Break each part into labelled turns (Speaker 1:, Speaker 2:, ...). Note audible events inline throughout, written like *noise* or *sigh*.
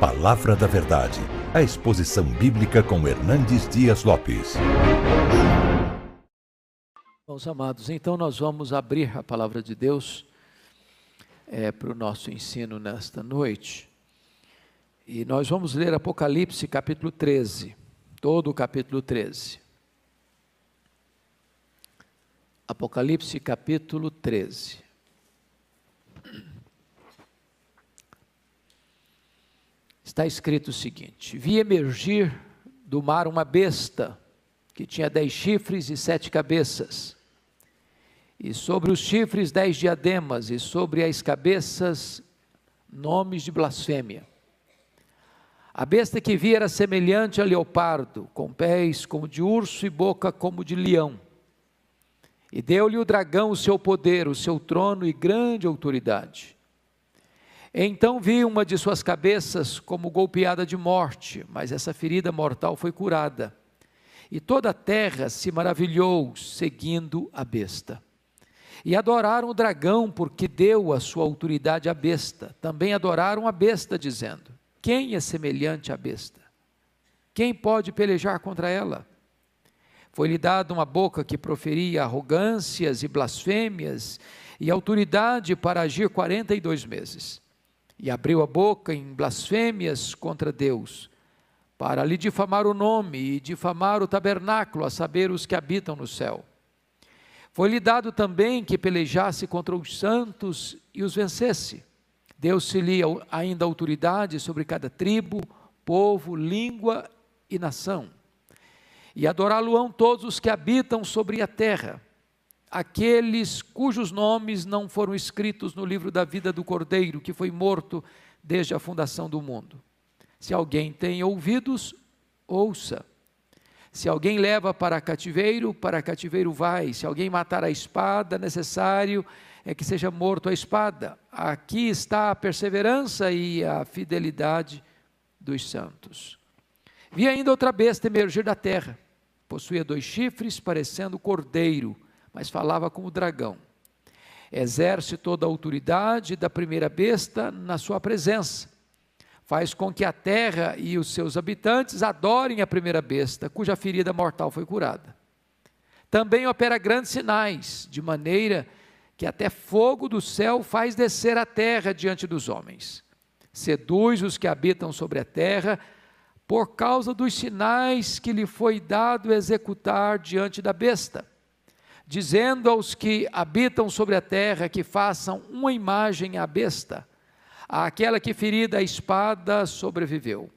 Speaker 1: Palavra da Verdade, a exposição bíblica com Hernandes Dias Lopes.
Speaker 2: Meus amados, então nós vamos abrir a palavra de Deus é, para o nosso ensino nesta noite. E nós vamos ler Apocalipse capítulo 13, todo o capítulo 13. Apocalipse capítulo 13. Está escrito o seguinte: Vi emergir do mar uma besta que tinha dez chifres e sete cabeças, e sobre os chifres dez diademas, e sobre as cabeças nomes de blasfêmia. A besta que vi era semelhante a leopardo, com pés como de urso e boca como de leão. E deu-lhe o dragão o seu poder, o seu trono e grande autoridade. Então vi uma de suas cabeças como golpeada de morte, mas essa ferida mortal foi curada. E toda a terra se maravilhou, seguindo a besta. E adoraram o dragão, porque deu a sua autoridade à besta. Também adoraram a besta, dizendo: Quem é semelhante à besta? Quem pode pelejar contra ela? Foi-lhe dada uma boca que proferia arrogâncias e blasfêmias, e autoridade para agir quarenta e dois meses e abriu a boca em blasfêmias contra Deus, para lhe difamar o nome e difamar o tabernáculo, a saber, os que habitam no céu. Foi-lhe dado também que pelejasse contra os santos e os vencesse. Deu-se-lhe ainda autoridade sobre cada tribo, povo, língua e nação. E adorá-lo-ão todos os que habitam sobre a terra aqueles cujos nomes não foram escritos no livro da vida do Cordeiro, que foi morto desde a fundação do mundo. Se alguém tem ouvidos, ouça. Se alguém leva para cativeiro, para cativeiro vai. Se alguém matar a espada, necessário é que seja morto a espada. Aqui está a perseverança e a fidelidade dos santos. Vi ainda outra besta emergir da terra. Possuía dois chifres, parecendo cordeiro mas falava como dragão. Exerce toda a autoridade da primeira besta na sua presença. Faz com que a terra e os seus habitantes adorem a primeira besta, cuja ferida mortal foi curada. Também opera grandes sinais, de maneira que até fogo do céu faz descer a terra diante dos homens. Seduz os que habitam sobre a terra, por causa dos sinais que lhe foi dado executar diante da besta dizendo aos que habitam sobre a terra que façam uma imagem à besta, àquela que ferida a espada sobreviveu.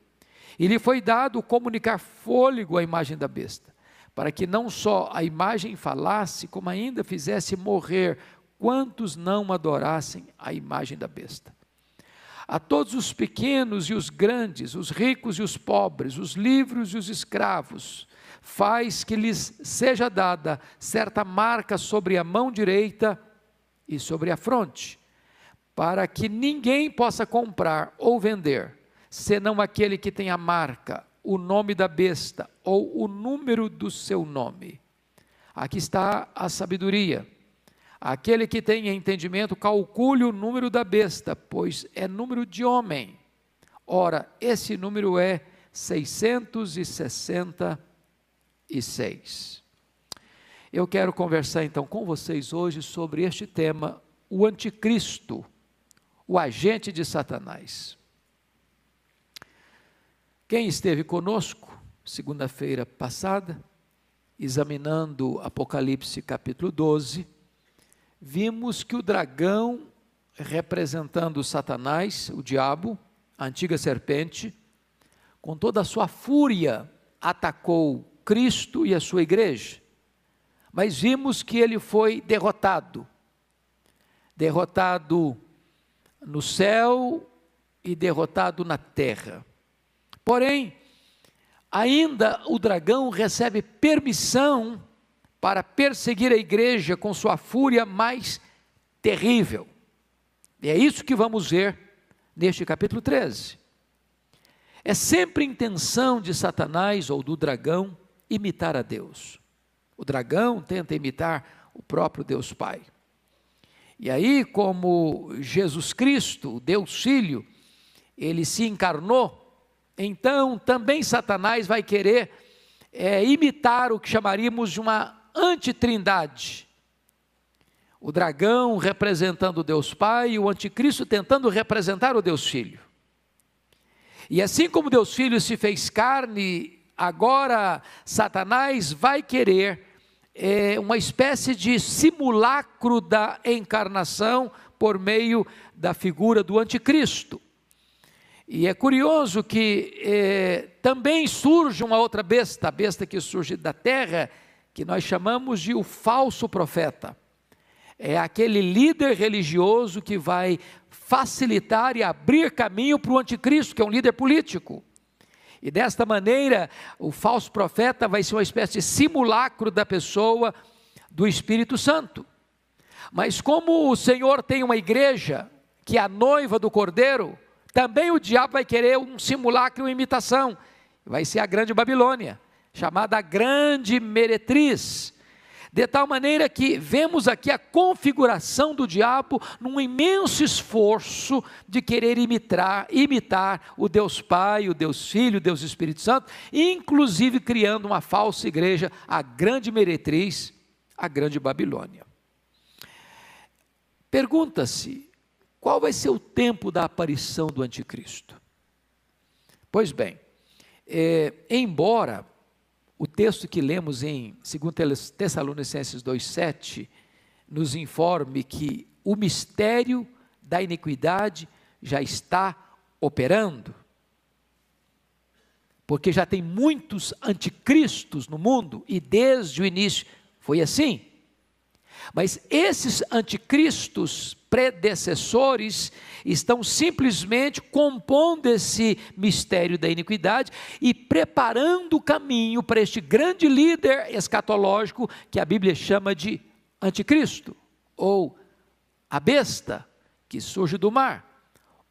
Speaker 2: E lhe foi dado comunicar fôlego à imagem da besta, para que não só a imagem falasse, como ainda fizesse morrer quantos não adorassem a imagem da besta. A todos os pequenos e os grandes, os ricos e os pobres, os livres e os escravos, faz que lhes seja dada certa marca sobre a mão direita e sobre a fronte, para que ninguém possa comprar ou vender, senão aquele que tem a marca, o nome da besta ou o número do seu nome. Aqui está a sabedoria. Aquele que tem entendimento, calcule o número da besta, pois é número de homem. Ora, esse número é 660 e 6. Eu quero conversar então com vocês hoje sobre este tema, o anticristo, o agente de Satanás. Quem esteve conosco, segunda-feira passada, examinando Apocalipse capítulo 12, vimos que o dragão, representando Satanás, o diabo, a antiga serpente, com toda a sua fúria, atacou Cristo e a sua igreja, mas vimos que ele foi derrotado derrotado no céu e derrotado na terra. Porém, ainda o dragão recebe permissão para perseguir a igreja com sua fúria mais terrível. E é isso que vamos ver neste capítulo 13. É sempre intenção de Satanás ou do dragão imitar a Deus. O dragão tenta imitar o próprio Deus Pai. E aí, como Jesus Cristo, Deus Filho, ele se encarnou, então também Satanás vai querer é, imitar o que chamaríamos de uma antitrindade. O dragão representando Deus Pai e o anticristo tentando representar o Deus Filho. E assim como Deus Filho se fez carne, agora Satanás vai querer é, uma espécie de simulacro da encarnação por meio da figura do anticristo. E é curioso que é, também surge uma outra besta, a besta que surge da terra, que nós chamamos de o falso profeta. É aquele líder religioso que vai facilitar e abrir caminho para o anticristo, que é um líder político. E desta maneira, o falso profeta vai ser uma espécie de simulacro da pessoa do Espírito Santo. Mas como o Senhor tem uma igreja, que é a noiva do Cordeiro, também o diabo vai querer um simulacro, uma imitação. Vai ser a grande Babilônia, chamada Grande Meretriz. De tal maneira que vemos aqui a configuração do diabo num imenso esforço de querer imitar, imitar o Deus Pai, o Deus Filho, o Deus Espírito Santo, inclusive criando uma falsa igreja, a grande meretriz, a grande Babilônia. Pergunta-se, qual vai ser o tempo da aparição do anticristo? Pois bem, é, embora o texto que lemos em 2 Tessalonicenses 2,7 nos informe que o mistério da iniquidade já está operando, porque já tem muitos anticristos no mundo e desde o início foi assim. Mas esses anticristos predecessores estão simplesmente compondo esse mistério da iniquidade e preparando o caminho para este grande líder escatológico que a Bíblia chama de anticristo, ou a besta que surge do mar,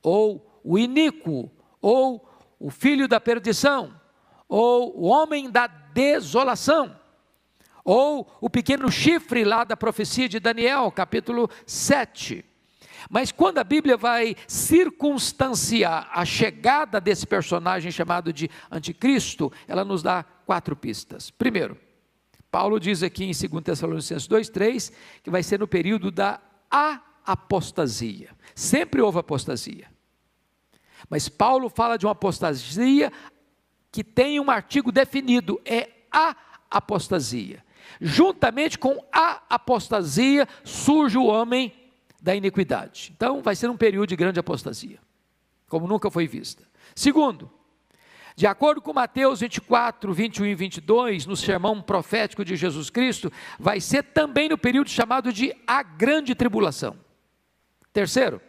Speaker 2: ou o iníquo, ou o filho da perdição, ou o homem da desolação ou o pequeno chifre lá da profecia de Daniel, capítulo 7. Mas quando a Bíblia vai circunstanciar a chegada desse personagem chamado de Anticristo, ela nos dá quatro pistas. Primeiro, Paulo diz aqui em 2 Tessalonicenses 2,3 que vai ser no período da apostasia. Sempre houve apostasia. Mas Paulo fala de uma apostasia que tem um artigo definido, é a apostasia. Juntamente com a apostasia surge o homem da iniquidade. Então vai ser um período de grande apostasia, como nunca foi vista. Segundo, de acordo com Mateus 24, 21 e 22, no sermão profético de Jesus Cristo, vai ser também no período chamado de a grande tribulação. Terceiro,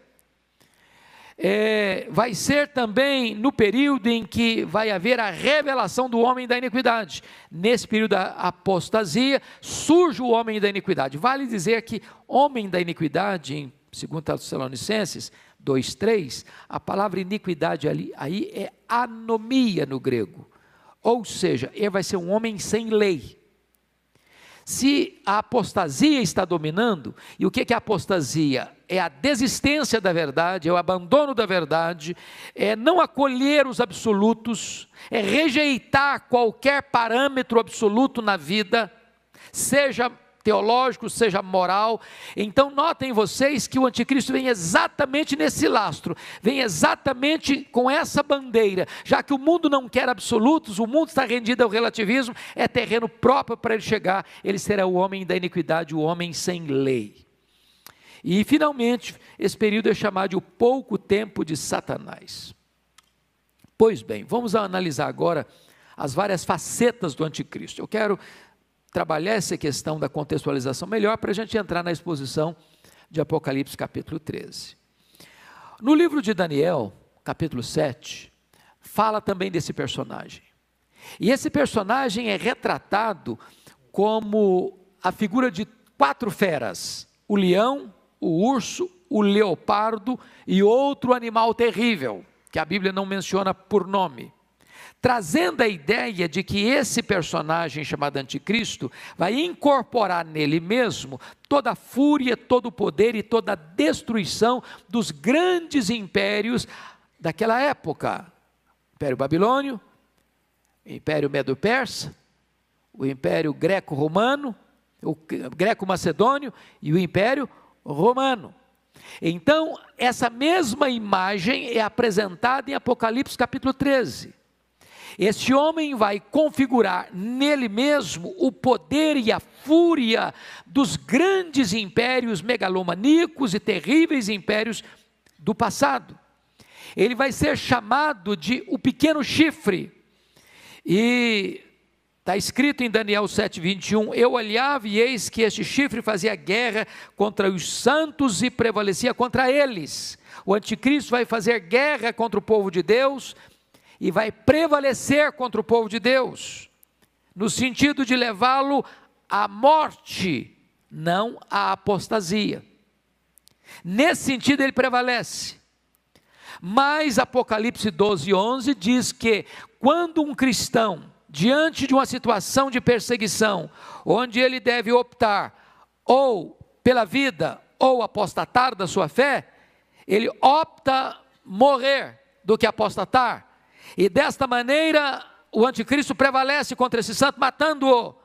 Speaker 2: é, vai ser também no período em que vai haver a revelação do homem da iniquidade. Nesse período da apostasia, surge o homem da iniquidade. Vale dizer que homem da iniquidade, em 2 Tessalonicenses 2,3, a palavra iniquidade ali, aí é anomia no grego. Ou seja, ele vai ser um homem sem lei. Se a apostasia está dominando, e o que é a apostasia? É a desistência da verdade, é o abandono da verdade, é não acolher os absolutos, é rejeitar qualquer parâmetro absoluto na vida, seja teológico, seja moral. Então, notem vocês que o anticristo vem exatamente nesse lastro, vem exatamente com essa bandeira, já que o mundo não quer absolutos, o mundo está rendido ao relativismo, é terreno próprio para ele chegar, ele será o homem da iniquidade, o homem sem lei. E, finalmente, esse período é chamado de o pouco tempo de Satanás. Pois bem, vamos analisar agora as várias facetas do anticristo. Eu quero trabalhar essa questão da contextualização melhor para a gente entrar na exposição de Apocalipse capítulo 13. No livro de Daniel, capítulo 7, fala também desse personagem. E esse personagem é retratado como a figura de quatro feras: o leão, o urso, o leopardo e outro animal terrível, que a Bíblia não menciona por nome trazendo a ideia de que esse personagem chamado Anticristo vai incorporar nele mesmo toda a fúria, todo o poder e toda a destruição dos grandes impérios daquela época: Império Babilônio, Império Medo-Persa, o Império Greco-Romano, o Greco-Macedônio e o Império Romano. Então, essa mesma imagem é apresentada em Apocalipse capítulo 13. Este homem vai configurar nele mesmo o poder e a fúria dos grandes impérios megalomaníacos e terríveis impérios do passado. Ele vai ser chamado de o pequeno chifre. E Está escrito em Daniel 7,21: Eu olhava e eis que este chifre fazia guerra contra os santos e prevalecia contra eles. O anticristo vai fazer guerra contra o povo de Deus e vai prevalecer contra o povo de Deus, no sentido de levá-lo à morte, não à apostasia. Nesse sentido, ele prevalece. Mas Apocalipse 12, 11 diz que quando um cristão diante de uma situação de perseguição, onde ele deve optar ou pela vida ou apostatar da sua fé, ele opta morrer do que apostatar. E desta maneira, o anticristo prevalece contra esse santo, matando-o.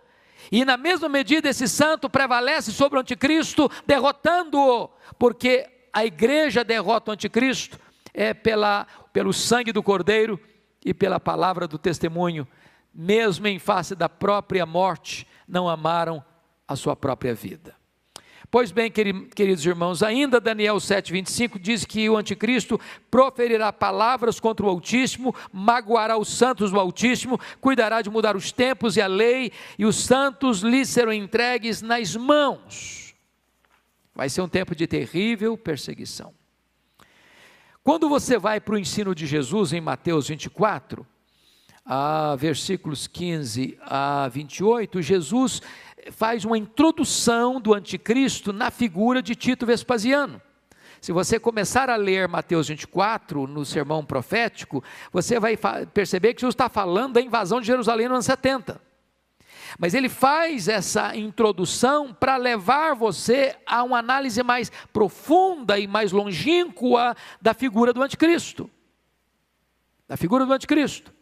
Speaker 2: E na mesma medida, esse santo prevalece sobre o anticristo, derrotando-o, porque a igreja derrota o anticristo é pela, pelo sangue do cordeiro e pela palavra do testemunho mesmo em face da própria morte, não amaram a sua própria vida. Pois bem, queridos irmãos, ainda Daniel 7,25 diz que o anticristo proferirá palavras contra o Altíssimo, magoará os santos do Altíssimo, cuidará de mudar os tempos e a lei, e os santos lhe serão entregues nas mãos. Vai ser um tempo de terrível perseguição. Quando você vai para o ensino de Jesus em Mateus 24, a versículos 15 a 28, Jesus faz uma introdução do anticristo na figura de Tito Vespasiano. Se você começar a ler Mateus 24, no sermão profético, você vai perceber que Jesus está falando da invasão de Jerusalém no ano 70. Mas ele faz essa introdução para levar você a uma análise mais profunda e mais longínqua da figura do anticristo. Da figura do anticristo.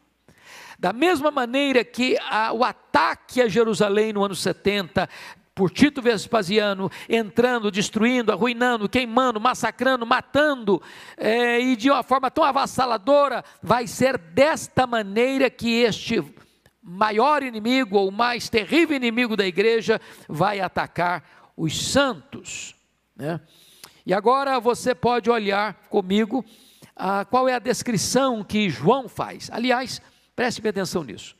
Speaker 2: Da mesma maneira que a, o ataque a Jerusalém no ano 70, por Tito Vespasiano, entrando, destruindo, arruinando, queimando, massacrando, matando, é, e de uma forma tão avassaladora, vai ser desta maneira que este maior inimigo, ou mais terrível inimigo da igreja, vai atacar os santos. Né? E agora você pode olhar comigo ah, qual é a descrição que João faz. Aliás, Preste bem atenção nisso.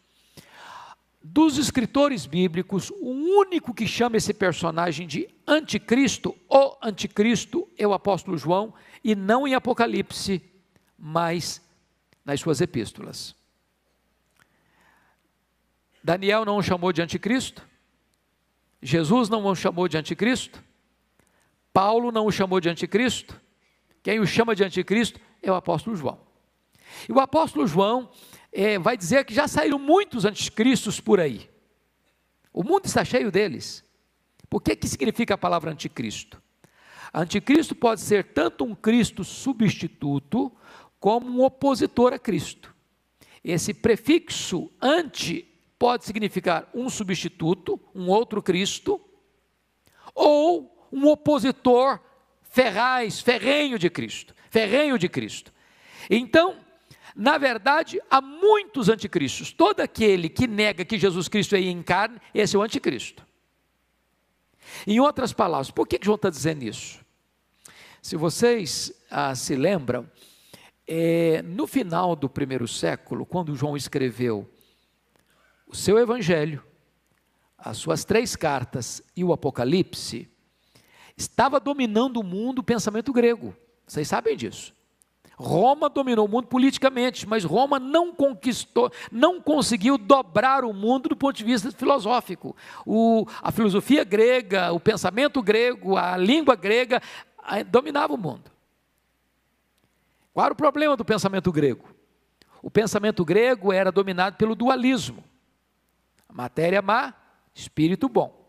Speaker 2: Dos escritores bíblicos, o único que chama esse personagem de anticristo, o anticristo, é o apóstolo João, e não em Apocalipse, mas nas suas epístolas. Daniel não o chamou de anticristo, Jesus não o chamou de anticristo, Paulo não o chamou de anticristo, quem o chama de anticristo é o apóstolo João. E o apóstolo João é, vai dizer que já saíram muitos anticristos por aí. O mundo está cheio deles. Por que, que significa a palavra anticristo? Anticristo pode ser tanto um Cristo substituto, como um opositor a Cristo. Esse prefixo anti pode significar um substituto, um outro Cristo, ou um opositor ferraz, ferrenho de Cristo, ferrenho de Cristo. Então, na verdade, há muitos anticristos. Todo aquele que nega que Jesus Cristo é em carne, esse é o anticristo. Em outras palavras, por que, João está dizendo isso? Se vocês ah, se lembram, é, no final do primeiro século, quando João escreveu o seu evangelho, as suas três cartas e o Apocalipse, estava dominando o mundo o pensamento grego. Vocês sabem disso. Roma dominou o mundo politicamente, mas Roma não conquistou, não conseguiu dobrar o mundo do ponto de vista filosófico. O, a filosofia grega, o pensamento grego, a língua grega dominava o mundo. Qual era o problema do pensamento grego? O pensamento grego era dominado pelo dualismo: matéria má, espírito bom.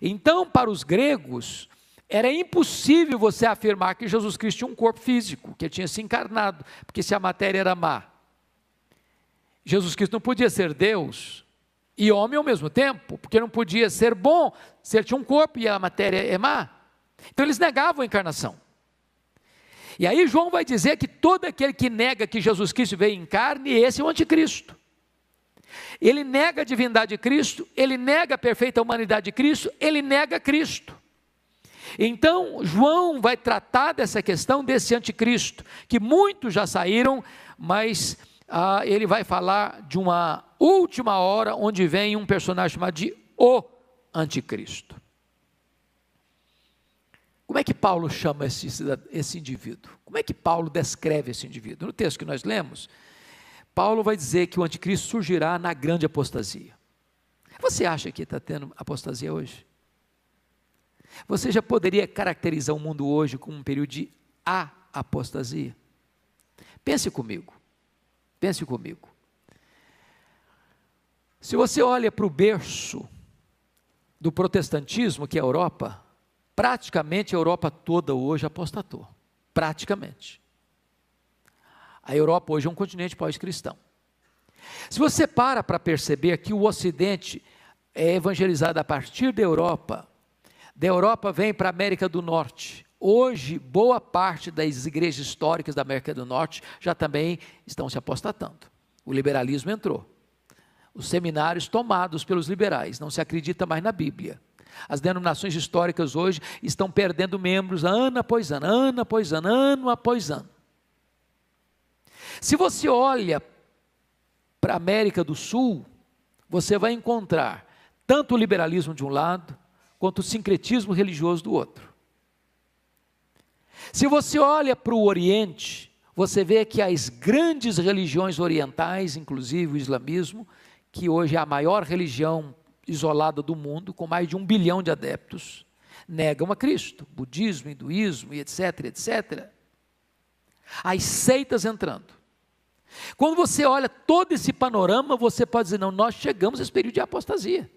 Speaker 2: Então, para os gregos, era impossível você afirmar que Jesus Cristo tinha um corpo físico, que ele tinha se encarnado, porque se a matéria era má. Jesus Cristo não podia ser Deus e homem ao mesmo tempo, porque não podia ser bom se ele tinha um corpo e a matéria é má. Então eles negavam a encarnação. E aí João vai dizer que todo aquele que nega que Jesus Cristo veio em carne, esse é o anticristo. Ele nega a divindade de Cristo, ele nega a perfeita humanidade de Cristo, ele nega Cristo. Então, João vai tratar dessa questão desse anticristo, que muitos já saíram, mas ah, ele vai falar de uma última hora, onde vem um personagem chamado de o anticristo. Como é que Paulo chama esse, esse indivíduo? Como é que Paulo descreve esse indivíduo? No texto que nós lemos, Paulo vai dizer que o anticristo surgirá na grande apostasia. Você acha que está tendo apostasia hoje? Você já poderia caracterizar o mundo hoje como um período de a apostasia? Pense comigo. Pense comigo. Se você olha para o berço do protestantismo, que é a Europa, praticamente a Europa toda hoje apostatou. Praticamente. A Europa hoje é um continente pós-cristão. Se você para para perceber que o Ocidente é evangelizado a partir da Europa, da Europa vem para a América do Norte. Hoje, boa parte das igrejas históricas da América do Norte já também estão se apostatando. O liberalismo entrou. Os seminários tomados pelos liberais, não se acredita mais na Bíblia. As denominações históricas hoje estão perdendo membros ano após ano, ano após ano, ano após ano. Se você olha para a América do Sul, você vai encontrar tanto o liberalismo de um lado, quanto o sincretismo religioso do outro. Se você olha para o Oriente, você vê que as grandes religiões orientais, inclusive o islamismo, que hoje é a maior religião isolada do mundo, com mais de um bilhão de adeptos, negam a Cristo, budismo, hinduísmo e etc, etc. As seitas entrando. Quando você olha todo esse panorama, você pode dizer, não, nós chegamos a esse período de apostasia.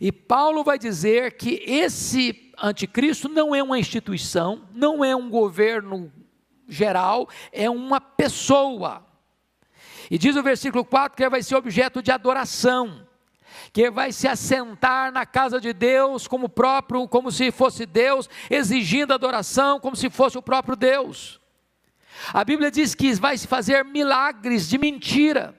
Speaker 2: E Paulo vai dizer que esse anticristo não é uma instituição, não é um governo geral, é uma pessoa. E diz o versículo 4 que ele vai ser objeto de adoração, que ele vai se assentar na casa de Deus como próprio, como se fosse Deus, exigindo adoração como se fosse o próprio Deus. A Bíblia diz que vai se fazer milagres de mentira.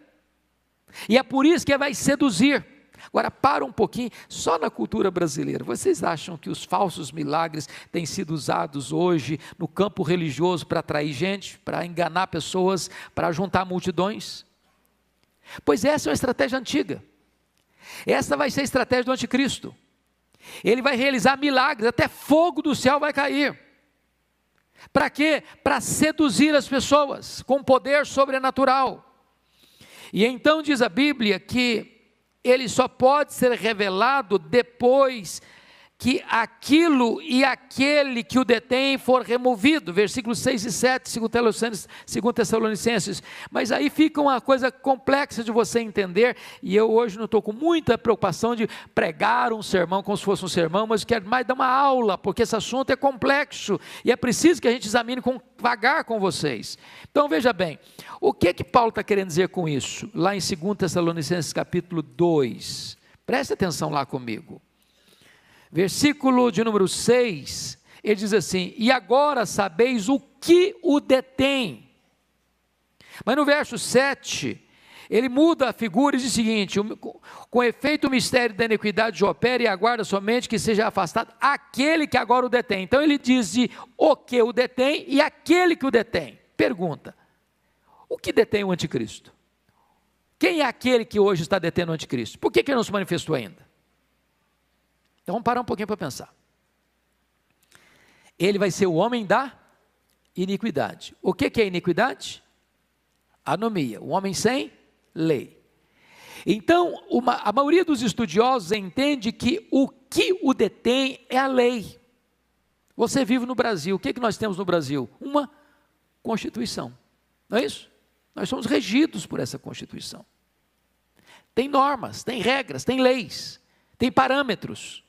Speaker 2: E é por isso que ele vai seduzir. Agora, para um pouquinho, só na cultura brasileira. Vocês acham que os falsos milagres têm sido usados hoje no campo religioso para atrair gente, para enganar pessoas, para juntar multidões? Pois essa é uma estratégia antiga. Essa vai ser a estratégia do anticristo. Ele vai realizar milagres, até fogo do céu vai cair. Para quê? Para seduzir as pessoas com poder sobrenatural. E então diz a Bíblia que ele só pode ser revelado depois que aquilo e aquele que o detém for removido, versículos 6 e 7, segundo Tessalonicenses, mas aí fica uma coisa complexa de você entender, e eu hoje não estou com muita preocupação de pregar um sermão como se fosse um sermão, mas quero mais dar uma aula, porque esse assunto é complexo, e é preciso que a gente examine com, vagar com vocês. Então veja bem, o que que Paulo está querendo dizer com isso? Lá em 2 Tessalonicenses capítulo 2, preste atenção lá comigo. Versículo de número 6, ele diz assim: E agora sabeis o que o detém. Mas no verso 7, ele muda a figura e diz o seguinte: com efeito o mistério da iniquidade opera e aguarda somente que seja afastado aquele que agora o detém. Então ele diz de o que o detém e aquele que o detém. Pergunta: o que detém o anticristo? Quem é aquele que hoje está detendo o anticristo? Por que, que ele não se manifestou ainda? Então vamos parar um pouquinho para pensar. Ele vai ser o homem da iniquidade. O que, que é iniquidade? Anomia, o homem sem lei. Então, uma, a maioria dos estudiosos entende que o que o detém é a lei. Você vive no Brasil, o que, que nós temos no Brasil? Uma Constituição, não é isso? Nós somos regidos por essa Constituição. Tem normas, tem regras, tem leis, tem parâmetros.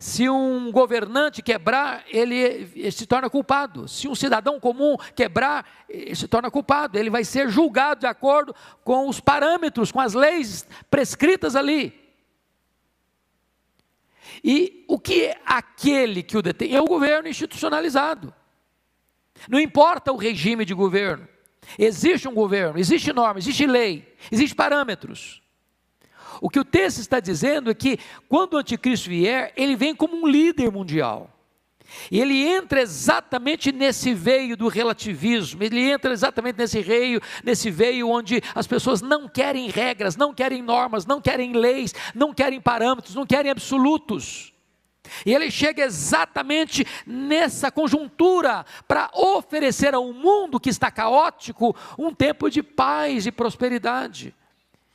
Speaker 2: Se um governante quebrar, ele, se torna culpado. Se um cidadão comum quebrar, ele se torna culpado. Ele vai ser julgado de acordo com os parâmetros, com as leis prescritas ali. E o que é aquele que o detém? É o governo institucionalizado. Não importa o regime de governo. Existe um governo, existe norma, existe lei, existe parâmetros. O que o texto está dizendo é que quando o anticristo vier, ele vem como um líder mundial. E ele entra exatamente nesse veio do relativismo, ele entra exatamente nesse veio, nesse veio onde as pessoas não querem regras, não querem normas, não querem leis, não querem parâmetros, não querem absolutos. E ele chega exatamente nessa conjuntura para oferecer ao mundo que está caótico um tempo de paz e prosperidade.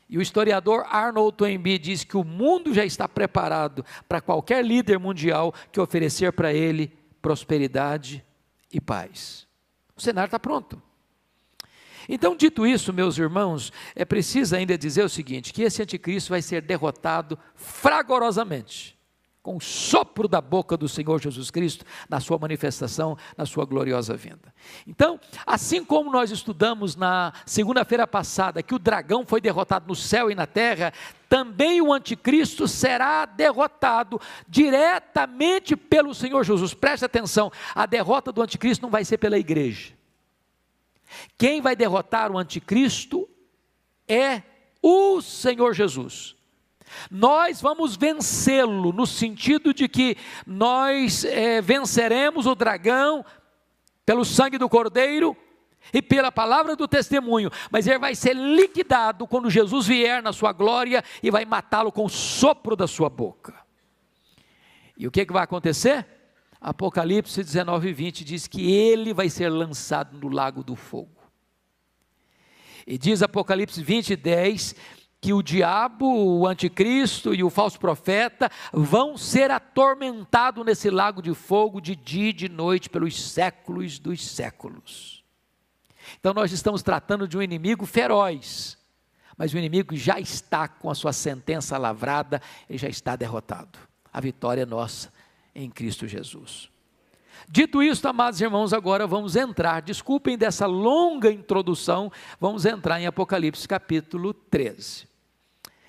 Speaker 2: E o historiador Arnold Toynbee diz que o mundo já está preparado para qualquer líder mundial que oferecer para ele prosperidade e paz. O cenário está pronto. Então, dito isso, meus irmãos, é preciso ainda dizer o seguinte: que esse anticristo vai ser derrotado fragorosamente com o sopro da boca do Senhor Jesus Cristo na sua manifestação, na sua gloriosa vinda. Então, assim como nós estudamos na segunda-feira passada que o dragão foi derrotado no céu e na terra, também o anticristo será derrotado diretamente pelo Senhor Jesus. Preste atenção, a derrota do anticristo não vai ser pela igreja. Quem vai derrotar o anticristo é o Senhor Jesus. Nós vamos vencê-lo, no sentido de que nós é, venceremos o dragão pelo sangue do cordeiro e pela palavra do testemunho, mas ele vai ser liquidado quando Jesus vier na sua glória e vai matá-lo com o sopro da sua boca. E o que, que vai acontecer? Apocalipse 19, 20 diz que ele vai ser lançado no lago do fogo. E diz Apocalipse 20, 10 que o diabo, o anticristo e o falso profeta vão ser atormentados nesse lago de fogo de dia e de noite pelos séculos dos séculos. Então nós estamos tratando de um inimigo feroz, mas o inimigo já está com a sua sentença lavrada, ele já está derrotado. A vitória é nossa em Cristo Jesus. Dito isso, amados irmãos, agora vamos entrar, desculpem dessa longa introdução, vamos entrar em Apocalipse capítulo 13.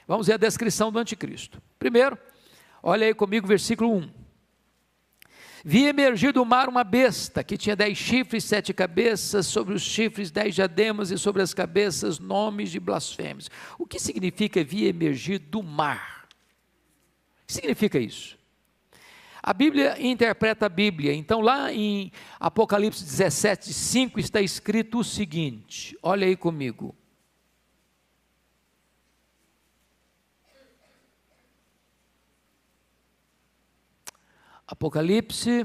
Speaker 2: Vamos ver a descrição do anticristo. Primeiro, olha aí comigo versículo 1. Vi emergir do mar uma besta que tinha dez chifres, sete cabeças, sobre os chifres dez diademas e sobre as cabeças nomes de blasfêmios. O que significa vi emergir do mar? O que significa isso? A Bíblia interpreta a Bíblia. Então, lá em Apocalipse 17, 5 está escrito o seguinte: olha aí comigo. Apocalipse.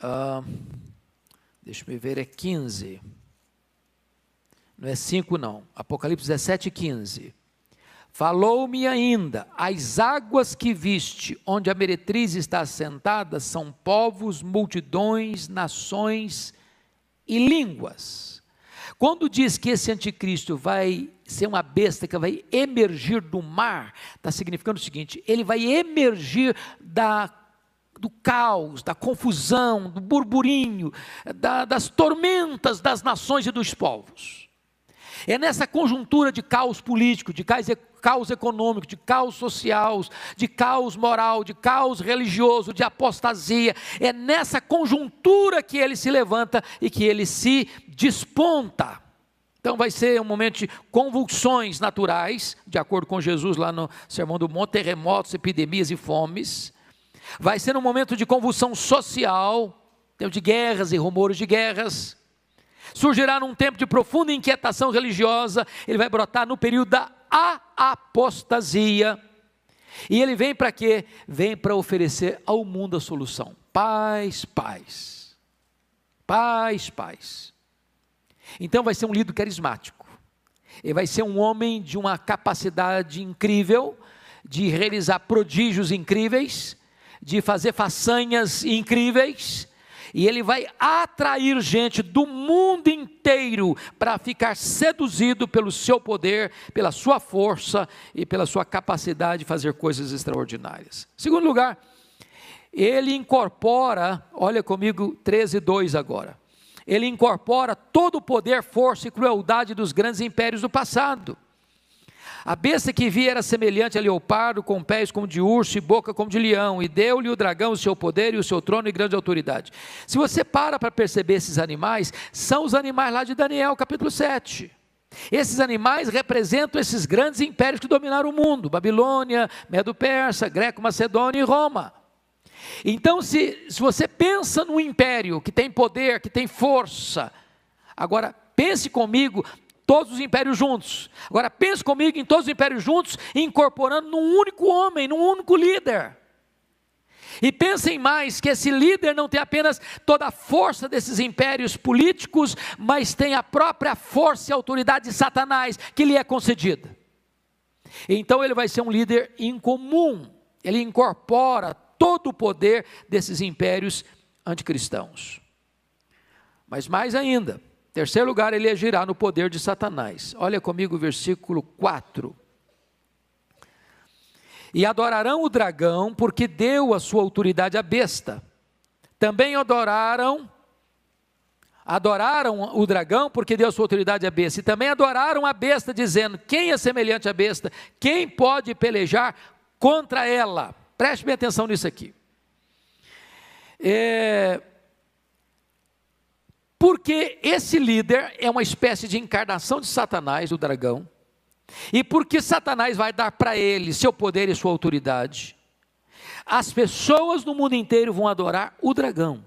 Speaker 2: Ah, deixa eu ver, é 15. Não é 5, não. Apocalipse 17, 15. Falou-me ainda: as águas que viste, onde a meretriz está assentada, são povos, multidões, nações e línguas. Quando diz que esse anticristo vai ser uma besta que vai emergir do mar, está significando o seguinte: ele vai emergir da, do caos, da confusão, do burburinho, da, das tormentas das nações e dos povos. É nessa conjuntura de caos político, de caos, caos econômico, de caos social, de caos moral, de caos religioso, de apostasia, é nessa conjuntura que ele se levanta e que ele se desponta. Então vai ser um momento de convulsões naturais, de acordo com Jesus lá no Sermão do Monte, terremotos, epidemias e fomes. Vai ser um momento de convulsão social, de guerras e rumores de guerras. Surgirá num tempo de profunda inquietação religiosa, ele vai brotar no período da apostasia. E ele vem para quê? Vem para oferecer ao mundo a solução. Paz, paz. Paz, paz. Então vai ser um líder carismático. Ele vai ser um homem de uma capacidade incrível de realizar prodígios incríveis, de fazer façanhas incríveis, E ele vai atrair gente do mundo inteiro para ficar seduzido pelo seu poder, pela sua força e pela sua capacidade de fazer coisas extraordinárias. Segundo lugar, ele incorpora, olha comigo 13, 2 agora. Ele incorpora todo o poder, força e crueldade dos grandes impérios do passado. A besta que via era semelhante a leopardo, com pés como de urso e boca como de leão, e deu-lhe o dragão o seu poder e o seu trono e grande autoridade. Se você para para perceber esses animais, são os animais lá de Daniel, capítulo 7. Esses animais representam esses grandes impérios que dominaram o mundo: Babilônia, Medo-Persa, Greco-Macedônia e Roma. Então, se, se você pensa num império que tem poder, que tem força, agora pense comigo todos os impérios juntos. Agora pense comigo em todos os impérios juntos, incorporando num único homem, num único líder. E pensem mais que esse líder não tem apenas toda a força desses impérios políticos, mas tem a própria força e autoridade de Satanás que lhe é concedida. Então ele vai ser um líder incomum. Ele incorpora todo o poder desses impérios anticristãos. Mas mais ainda, terceiro lugar, ele agirá no poder de Satanás. Olha comigo o versículo 4. E adorarão o dragão, porque deu a sua autoridade à besta. Também adoraram adoraram o dragão porque deu a sua autoridade à besta, e também adoraram a besta, dizendo: Quem é semelhante à besta? Quem pode pelejar contra ela? Preste bem atenção nisso aqui. É, porque esse líder é uma espécie de encarnação de Satanás, o dragão, e porque Satanás vai dar para ele seu poder e sua autoridade, as pessoas no mundo inteiro vão adorar o dragão.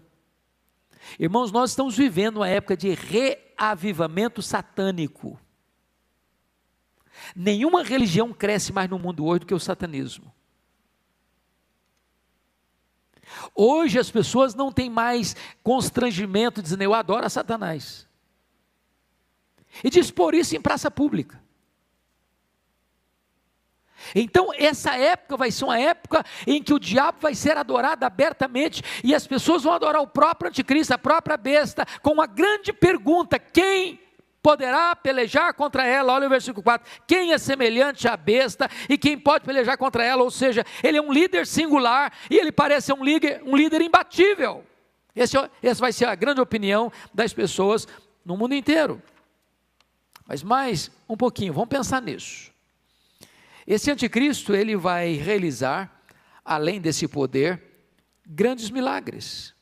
Speaker 2: Irmãos, nós estamos vivendo uma época de reavivamento satânico. Nenhuma religião cresce mais no mundo hoje do que o satanismo. Hoje as pessoas não têm mais constrangimento dizendo eu adoro a Satanás. E dispor isso em praça pública. Então, essa época vai ser uma época em que o diabo vai ser adorado abertamente e as pessoas vão adorar o próprio anticristo, a própria besta, com uma grande pergunta: quem poderá pelejar contra ela. Olha o versículo 4. Quem é semelhante à besta e quem pode pelejar contra ela? Ou seja, ele é um líder singular e ele parece um líder, um líder imbatível. Esse, é essa vai ser a grande opinião das pessoas no mundo inteiro. Mas mais um pouquinho, vamos pensar nisso. Esse anticristo, ele vai realizar, além desse poder, grandes milagres.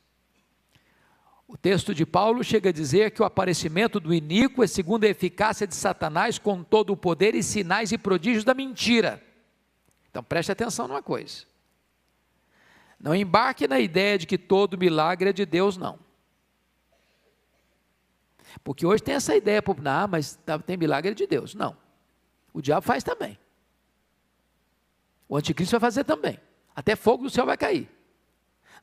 Speaker 2: O texto de Paulo chega a dizer que o aparecimento do iníquo é segundo a eficácia de Satanás com todo o poder e sinais e prodígios da mentira. Então preste atenção numa coisa. Não embarque na ideia de que todo milagre é de Deus, não. Porque hoje tem essa ideia, ah, mas tá, tem milagre de Deus. Não. O diabo faz também. O anticristo vai fazer também. Até fogo do céu vai cair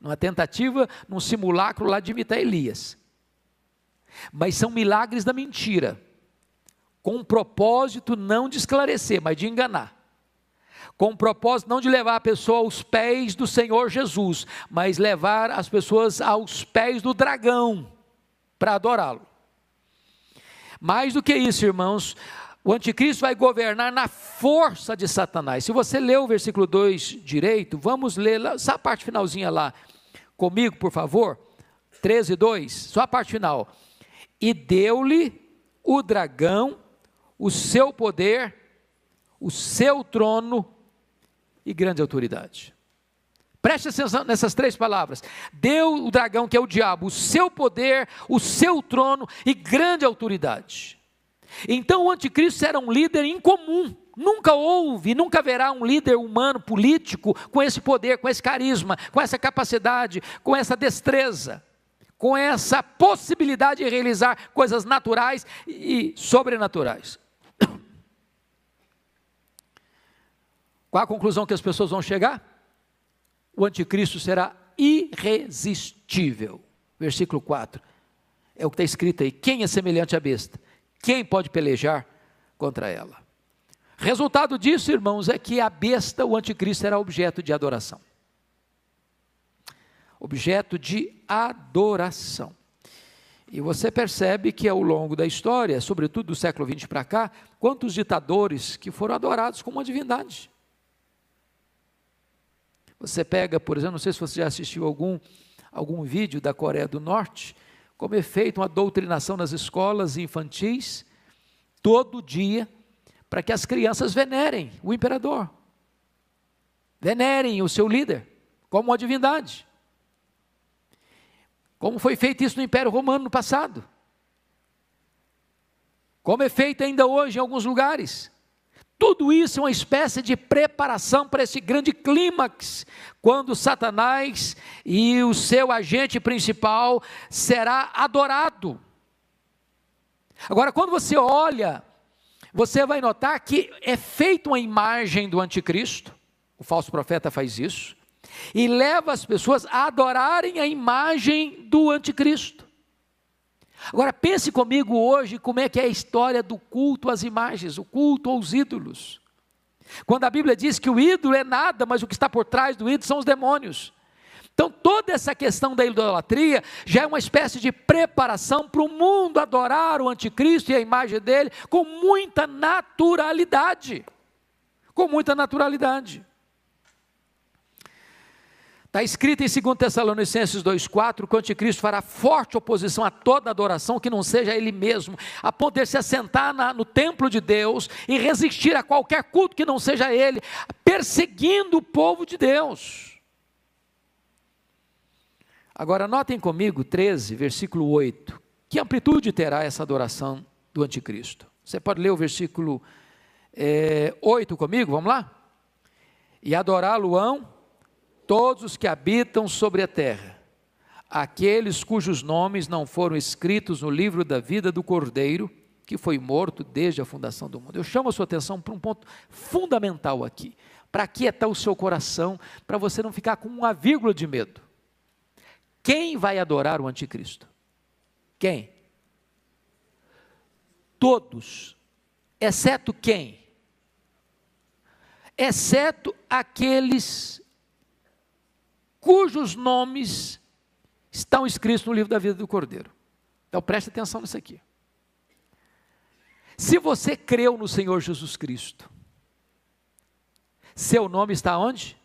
Speaker 2: numa tentativa, num simulacro lá de imitar Elias. Mas são milagres da mentira, com um propósito não de esclarecer, mas de enganar. Com o propósito não de levar a pessoa aos pés do Senhor Jesus, mas levar as pessoas aos pés do dragão para adorá-lo. Mais do que isso, irmãos, o anticristo vai governar na força de Satanás. Se você ler o versículo 2 direito, vamos ler essa parte finalzinha lá comigo, por favor. 13, 2, só a parte final. E deu-lhe o dragão o seu poder, o seu trono e grande autoridade. Preste atenção nessas três palavras. Deu o dragão, que é o diabo, o seu poder, o seu trono e grande autoridade. Então o anticristo era um líder incomum. Nunca houve, nunca haverá um líder humano político com esse poder, com esse carisma, com essa capacidade, com essa destreza, com essa possibilidade de realizar coisas naturais e sobrenaturais. *coughs* Qual a conclusão que as pessoas vão chegar? O anticristo será irresistível. Versículo 4. É o que está escrito aí. Quem é semelhante à besta? Quem pode pelejar contra ela? Resultado disso, irmãos, é que a besta, o anticristo, será objeto de adoração. objeto de adoração. E você percebe que ao longo da história, sobretudo do século XX para cá, quantos ditadores que foram adorados como uma divindade. Você pega, por exemplo, não sei se você já assistiu algum, algum vídeo da Coreia do Norte, como é feita uma doutrinação nas escolas infantis, todo dia, para que as crianças venerem o imperador, venerem o seu líder, como uma divindade. Como foi feito isso no Império Romano no passado. Como é feito ainda hoje em alguns lugares. Tudo isso é uma espécie de preparação para esse grande clímax, quando Satanás e o seu agente principal será adorado. Agora, quando você olha, você vai notar que é feita uma imagem do anticristo, o falso profeta faz isso, e leva as pessoas a adorarem a imagem do anticristo. Agora pense comigo hoje como é que é a história do culto às imagens, o culto aos ídolos. Quando a Bíblia diz que o ídolo é nada, mas o que está por trás do ídolo são os demônios. Então, toda essa questão da idolatria já é uma espécie de preparação para o mundo adorar o anticristo e a imagem dele com muita naturalidade. Com muita naturalidade. Está escrito em 2 Tessalonicenses 2,4 que o anticristo fará forte oposição a toda adoração que não seja ele mesmo, a poder se assentar na, no templo de Deus e resistir a qualquer culto que não seja ele, perseguindo o povo de Deus. Agora, notem comigo 13, versículo 8. Que amplitude terá essa adoração do anticristo? Você pode ler o versículo é, eh, 8 comigo? Vamos lá? E adorá-lo-ão todos os que habitam sobre a terra, aqueles cujos nomes não foram escritos no livro da vida do Cordeiro, que foi morto desde a fundação do mundo. Eu chamo a sua atenção para um ponto fundamental aqui, para aquietar o seu coração, para você não ficar com uma vírgula de medo. Quem vai adorar o anticristo? Quem? Todos, exceto quem? Exceto aqueles cujos nomes estão escritos no livro da vida do Cordeiro. Então preste atenção nisso aqui. Se você creu no Senhor Jesus Cristo, seu nome está onde?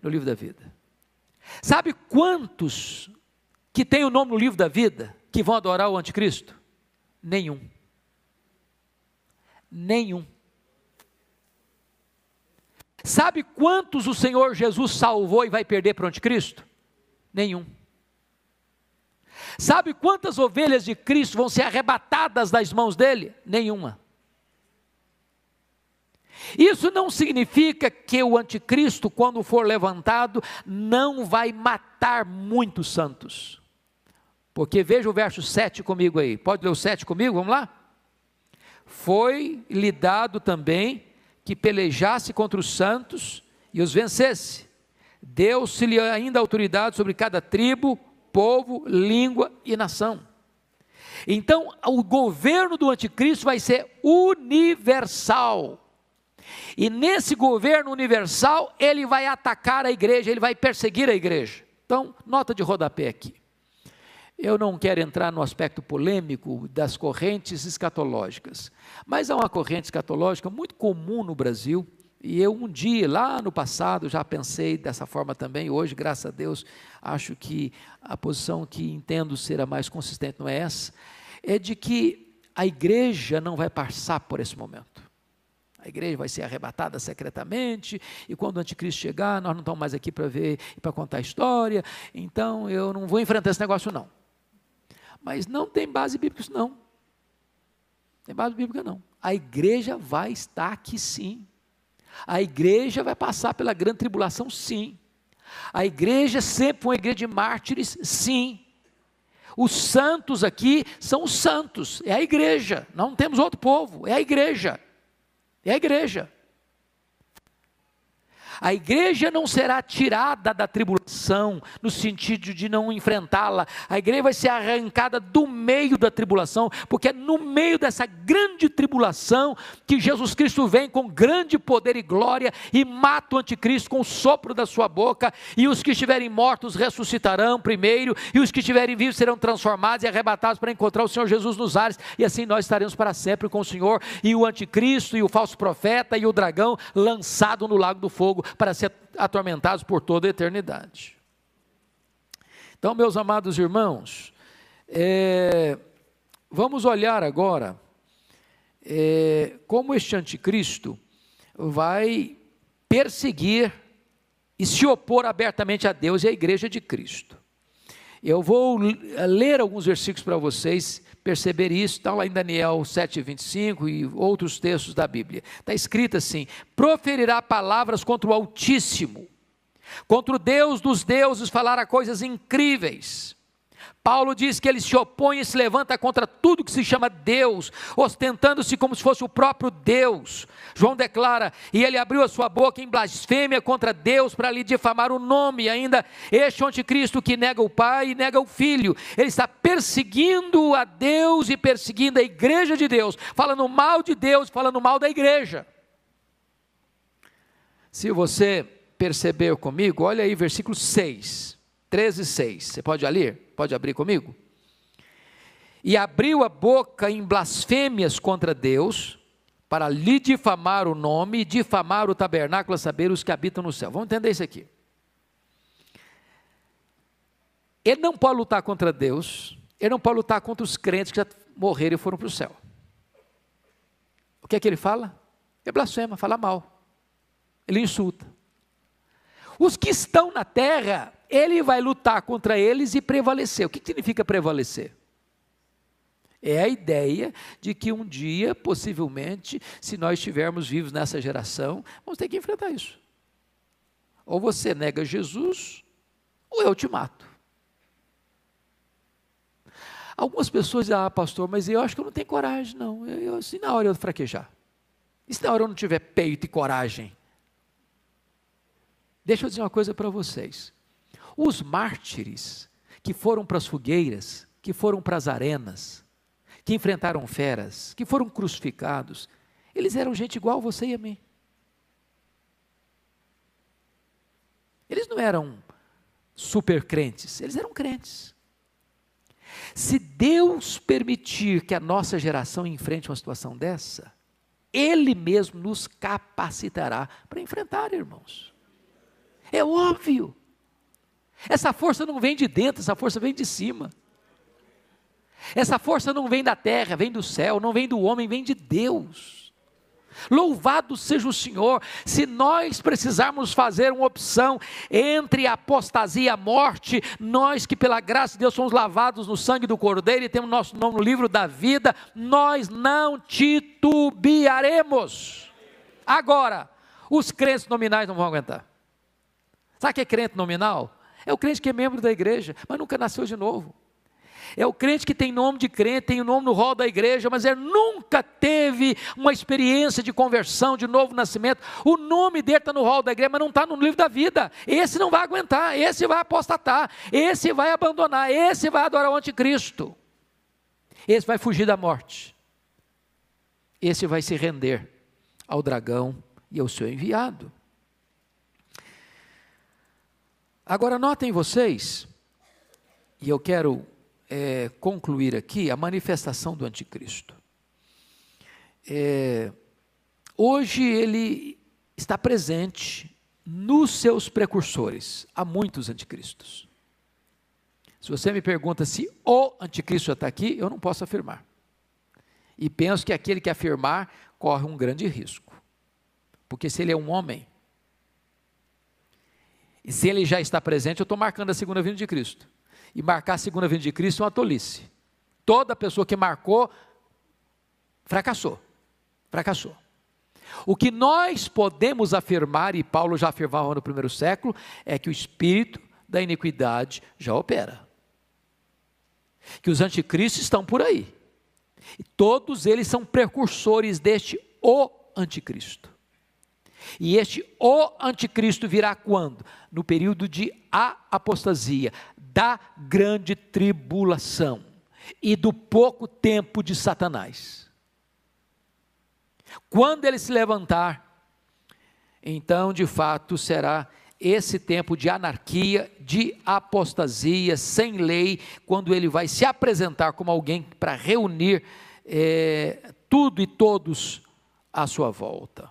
Speaker 2: No livro da vida. Sabe quantos que têm o nome no livro da vida que vão adorar o anticristo? Nenhum. Nenhum. Sabe quantos o Senhor Jesus salvou e vai perder para o anticristo? Nenhum. Sabe quantas ovelhas de Cristo vão ser arrebatadas das mãos dele? Nenhuma. Isso não significa que o anticristo, quando for levantado, não vai matar muitos santos. Porque veja o verso 7 comigo aí. Pode ler o 7 comigo? Vamos lá? Foi lhe dado também que pelejasse contra os santos e os vencesse. Deu-se-lhe ainda autoridade sobre cada tribo, povo, língua e nação. Então, o governo do anticristo vai ser universal. E nesse governo universal, ele vai atacar a igreja, ele vai perseguir a igreja. Então, nota de rodapé aqui. Eu não quero entrar no aspecto polêmico das correntes escatológicas, mas há uma corrente escatológica muito comum no Brasil, e eu um dia, lá no passado, já pensei dessa forma também, hoje, graças a Deus, acho que a posição que entendo ser a mais consistente não é essa, é de que a igreja não vai passar por esse momento. A igreja vai ser arrebatada secretamente, e quando o anticristo chegar, nós não estamos mais aqui para ver e para contar a história, então eu não vou enfrentar esse negócio não. Mas não tem base bíblica isso não. Tem base bíblica não. A igreja vai estar aqui sim. A igreja vai passar pela grande tribulação sim. A igreja é sempre uma igreja de mártires sim. Os santos aqui são os santos, é a igreja. Não temos outro povo, é a igreja. É a igreja. A igreja não será tirada da tribulação, no sentido de não enfrentá-la. A igreja vai ser arrancada do meio da tribulação, porque é no meio dessa grande tribulação que Jesus Cristo vem com grande poder e glória e mata o anticristo com o sopro da sua boca, e os que estiverem mortos ressuscitarão primeiro, e os que estiverem vivos serão transformados e arrebatados para encontrar o Senhor Jesus nos ares, e assim nós estaremos para sempre com o Senhor, e o anticristo, e o falso profeta, e o dragão lançado no lago do fogo para ser atormentados por toda a eternidade. Então, meus amados irmãos, é, vamos olhar agora é, como este anticristo vai perseguir e se opor abertamente a Deus e à igreja de Cristo. Eu vou ler alguns versículos para vocês perceber isso, está lá em Daniel 7,25 e outros textos da Bíblia. Está escrito assim: proferirá palavras contra o Altíssimo, contra o Deus dos deuses, falará coisas incríveis Paulo diz que ele se opõe e se levanta contra tudo que se chama Deus, ostentando-se como se fosse o próprio Deus. João declara: e ele abriu a sua boca em blasfêmia contra Deus para lhe difamar o nome. E ainda, este anticristo que nega o Pai e nega o Filho, ele está perseguindo a Deus e perseguindo a igreja de Deus, falando mal de Deus, falando mal da igreja. Se você percebeu comigo, olha aí versículo 6, 13, 6. Você pode ler? Pode abrir comigo? E abriu a boca em blasfêmias contra Deus, para lhe difamar o nome e difamar o tabernáculo, a saber, os que habitam no céu. Vamos entender isso aqui. Ele não pode lutar contra Deus, ele não pode lutar contra os crentes que já morreram e foram para o céu. O que é que ele fala? É blasfema, fala mal. Ele insulta. Os que estão na terra, ele vai lutar contra eles e prevalecer. O que significa prevalecer? É a ideia de que um dia, possivelmente, se nós estivermos vivos nessa geração, vamos ter que enfrentar isso. Ou você nega Jesus, ou eu te mato. Algumas pessoas dizem, ah, pastor, mas eu acho que eu não tenho coragem, não. Eu, eu, assim, na hora eu fraquejar. E se na hora eu não tiver peito e coragem? Deixa eu dizer uma coisa para vocês. Os mártires que foram para as fogueiras, que foram para as arenas, que enfrentaram feras, que foram crucificados, eles eram gente igual a você e a mim. Eles não eram super crentes, eles eram crentes. Se Deus permitir que a nossa geração enfrente uma situação dessa, Ele mesmo nos capacitará para enfrentar, irmãos. É óbvio. Essa força não vem de dentro, essa força vem de cima. Essa força não vem da terra, vem do céu, não vem do homem, vem de Deus. Louvado seja o Senhor, se nós precisarmos fazer uma opção entre a apostasia e a morte, nós que pela graça de Deus somos lavados no sangue do Cordeiro e temos nosso nome no livro da vida, nós não titubearemos. Agora, os crentes nominais não vão aguentar. Sabe o que é crente nominal? É o crente que é membro da igreja, mas nunca nasceu de novo. É o crente que tem nome de crente, tem o nome no rol da igreja, mas ele nunca teve uma experiência de conversão, de novo nascimento. O nome dele está no rol da igreja, mas não está no livro da vida. Esse não vai aguentar, esse vai apostatar, esse vai abandonar, esse vai adorar o anticristo. Esse vai fugir da morte. Esse vai se render ao dragão e ao seu enviado. Agora, notem vocês, e eu quero é, concluir aqui a manifestação do anticristo. É, hoje ele está presente nos seus precursores. Há muitos anticristos. Se você me pergunta se o anticristo já está aqui, eu não posso afirmar. E penso que aquele que afirmar corre um grande risco. Porque se ele é um homem, e se ele já está presente, eu estou marcando a segunda vinda de Cristo. E marcar a segunda vinda de Cristo é uma tolice. Toda pessoa que marcou, fracassou. Fracassou. O que nós podemos afirmar, e Paulo já afirmava no primeiro século, é que o espírito da iniquidade já opera. Que os anticristos estão por aí. E todos eles são precursores deste o anticristo. E este o anticristo virá quando? No período de a apostasia, da grande tribulação e do pouco tempo de Satanás. Quando ele se levantar, então de fato será esse tempo de anarquia, de apostasia, sem lei, quando ele vai se apresentar como alguém para reunir é, tudo e todos à sua volta.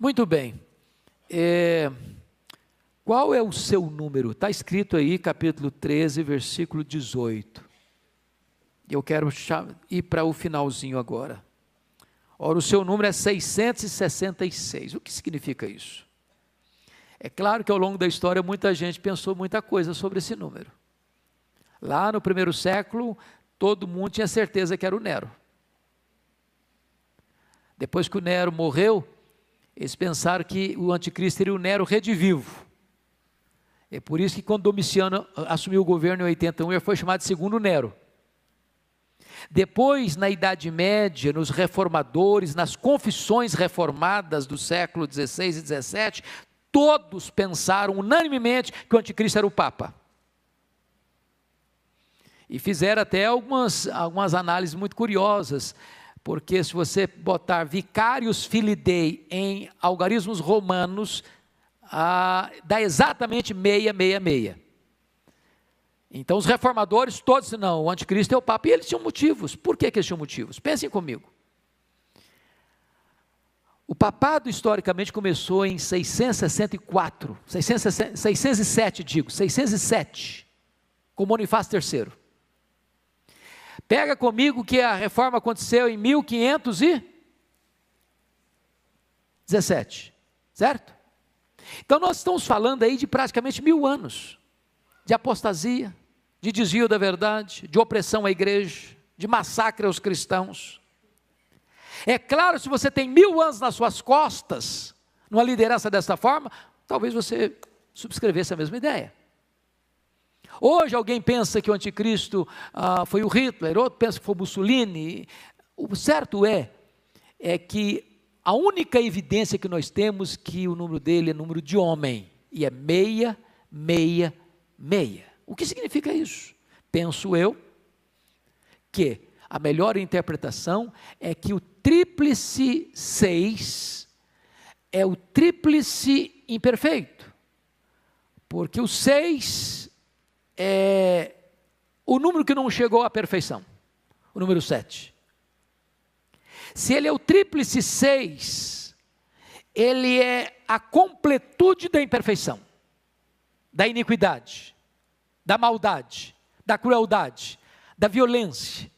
Speaker 2: Muito bem. É, qual é o seu número? Está escrito aí, capítulo 13, versículo 18. Eu quero ir para o finalzinho agora. Ora, o seu número é 666. O que significa isso? É claro que ao longo da história muita gente pensou muita coisa sobre esse número. Lá no primeiro século, todo mundo tinha certeza que era o Nero. Depois que o Nero morreu, eles pensaram que o anticristo seria o Nero redivivo. É por isso que quando Domiciano assumiu o governo em 81, ele foi chamado de segundo Nero. Depois, na Idade Média, nos reformadores, nas confissões reformadas do século XVI e XVII, todos pensaram unanimemente que o anticristo era o Papa. E fizeram até algumas, algumas análises muito curiosas porque se você botar vicários filidei em algarismos romanos, ah, dá exatamente meia, meia, meia. Então os reformadores todos não, o anticristo é o Papa, e eles tinham motivos. Por que, que eles tinham motivos? Pensem comigo. O papado historicamente começou em 664, 607, digo, 607, com Bonifácio III. Pega comigo que a reforma aconteceu em 1517, certo? Então nós estamos falando aí de praticamente mil anos de apostasia, de desvio da verdade, de opressão à igreja, de massacre aos cristãos. É claro, se você tem mil anos nas suas costas, numa liderança dessa forma, talvez você subscrevesse a mesma ideia. Hoje alguém pensa que o anticristo ah, foi o Hitler, outro pensa que foi Mussolini. O certo é, é que a única evidência que nós temos que o número dele é número de homem, e é meia, meia, meia. O que significa isso? Penso eu que a melhor interpretação é que o tríplice seis é o tríplice imperfeito. Porque o seis é o número que não chegou à perfeição, o número 7. Se ele é o tríplice 6, ele é a completude da imperfeição, da iniquidade, da maldade, da crueldade, da violência.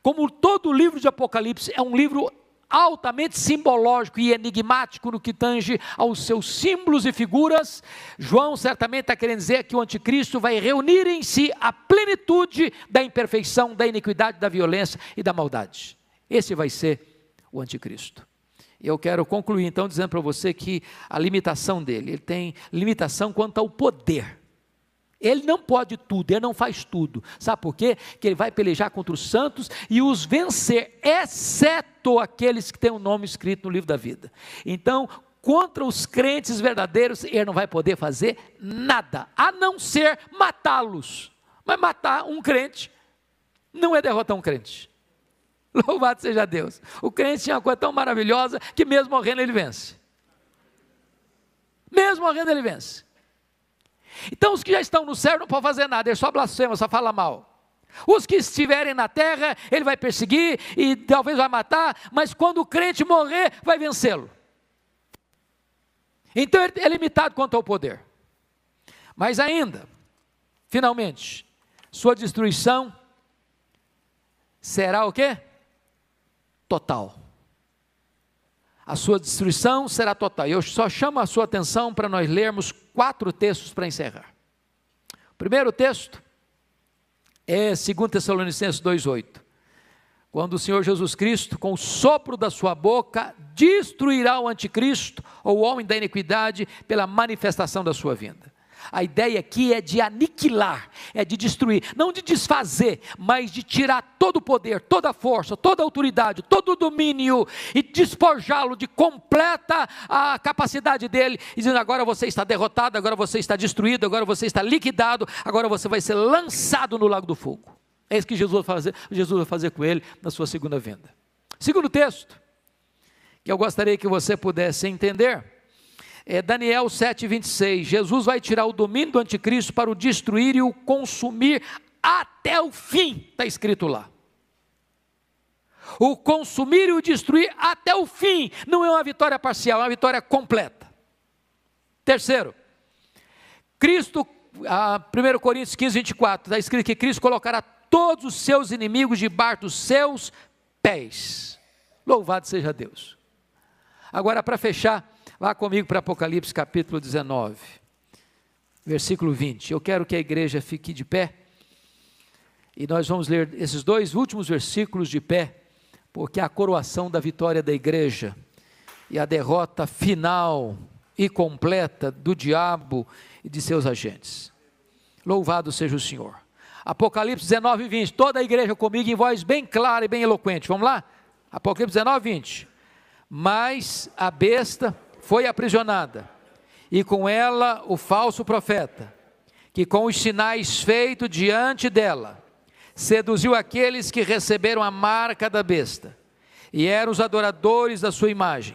Speaker 2: Como todo o livro de Apocalipse é um livro altamente simbológico e enigmático no que tange aos seus símbolos e figuras, João certamente está querendo dizer que o anticristo vai reunir em si a plenitude da imperfeição, da iniquidade, da violência e da maldade. Esse vai ser o anticristo. Eu quero concluir então dizendo para você que a limitação dele, ele tem limitação quanto ao poder. Ele não pode tudo, ele não faz tudo. Sabe por quê? Que ele vai pelejar contra os santos e os vencer, exceto aqueles que têm o um nome escrito no livro da vida. Então, contra os crentes verdadeiros, ele não vai poder fazer nada, a não ser matá-los. Mas matar um crente não é derrotar um crente. *laughs* Louvado seja Deus. O crente tinha uma coisa tão maravilhosa que mesmo morrendo ele vence. Mesmo morrendo ele vence. Então os que já estão no céu não podem fazer nada, ele só blasfema, só fala mal. Os que estiverem na terra, ele vai perseguir e talvez vai matar, mas quando o crente morrer, vai vencê-lo. Então ele é limitado quanto ao poder. Mas ainda, finalmente, sua destruição será o quê? Total. A sua destruição será total. Eu só chamo a sua atenção para nós lermos quatro textos para encerrar. O primeiro texto é 2 Tessalonicenses 2,8. Quando o Senhor Jesus Cristo, com o sopro da sua boca, destruirá o anticristo, ou o homem da iniquidade, pela manifestação da sua vinda. A ideia aqui é de aniquilar, é de destruir, não de desfazer, mas de tirar todo o poder, toda a força, toda a autoridade, todo o domínio e despojá-lo de completa a capacidade dele, dizendo: agora você está derrotado, agora você está destruído, agora você está liquidado, agora você vai ser lançado no lago do fogo. É isso que Jesus vai fazer, Jesus vai fazer com ele na sua segunda vinda. Segundo texto, que eu gostaria que você pudesse entender é Daniel 7,26. Jesus vai tirar o domínio do anticristo para o destruir e o consumir até o fim, está escrito lá. O consumir e o destruir até o fim, não é uma vitória parcial, é uma vitória completa. Terceiro, Cristo, ah, 1 Coríntios 15, 24, está escrito que Cristo colocará todos os seus inimigos debaixo dos seus pés. Louvado seja Deus. Agora, para fechar, Vá comigo para Apocalipse capítulo 19, versículo 20. Eu quero que a igreja fique de pé. E nós vamos ler esses dois últimos versículos de pé, porque é a coroação da vitória da igreja e a derrota final e completa do diabo e de seus agentes. Louvado seja o Senhor. Apocalipse 19, 20. Toda a igreja comigo em voz bem clara e bem eloquente. Vamos lá? Apocalipse 19, 20. Mas a besta foi aprisionada, e com ela o falso profeta, que com os sinais feitos diante dela, seduziu aqueles que receberam a marca da besta, e eram os adoradores da sua imagem.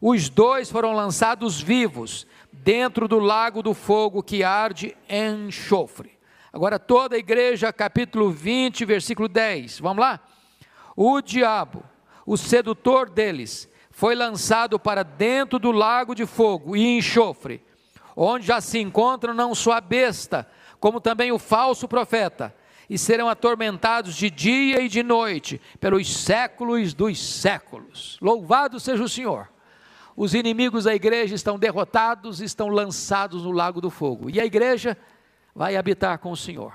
Speaker 2: Os dois foram lançados vivos dentro do lago do fogo que arde em enxofre. Agora, toda a igreja, capítulo 20, versículo 10. Vamos lá? O diabo, o sedutor deles, foi lançado para dentro do lago de fogo e enxofre, onde já se encontram não só a besta, como também o falso profeta, e serão atormentados de dia e de noite, pelos séculos dos séculos. Louvado seja o Senhor! Os inimigos da igreja estão derrotados, estão lançados no lago do fogo, e a igreja vai habitar com o Senhor.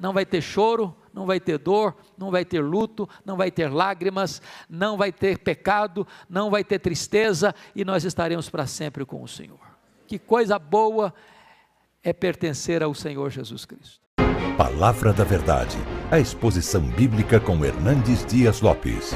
Speaker 2: Não vai ter choro, não vai ter dor, não vai ter luto, não vai ter lágrimas, não vai ter pecado, não vai ter tristeza e nós estaremos para sempre com o Senhor. Que coisa boa é pertencer ao Senhor Jesus Cristo.
Speaker 1: Palavra da Verdade, a exposição bíblica com Hernandes Dias Lopes.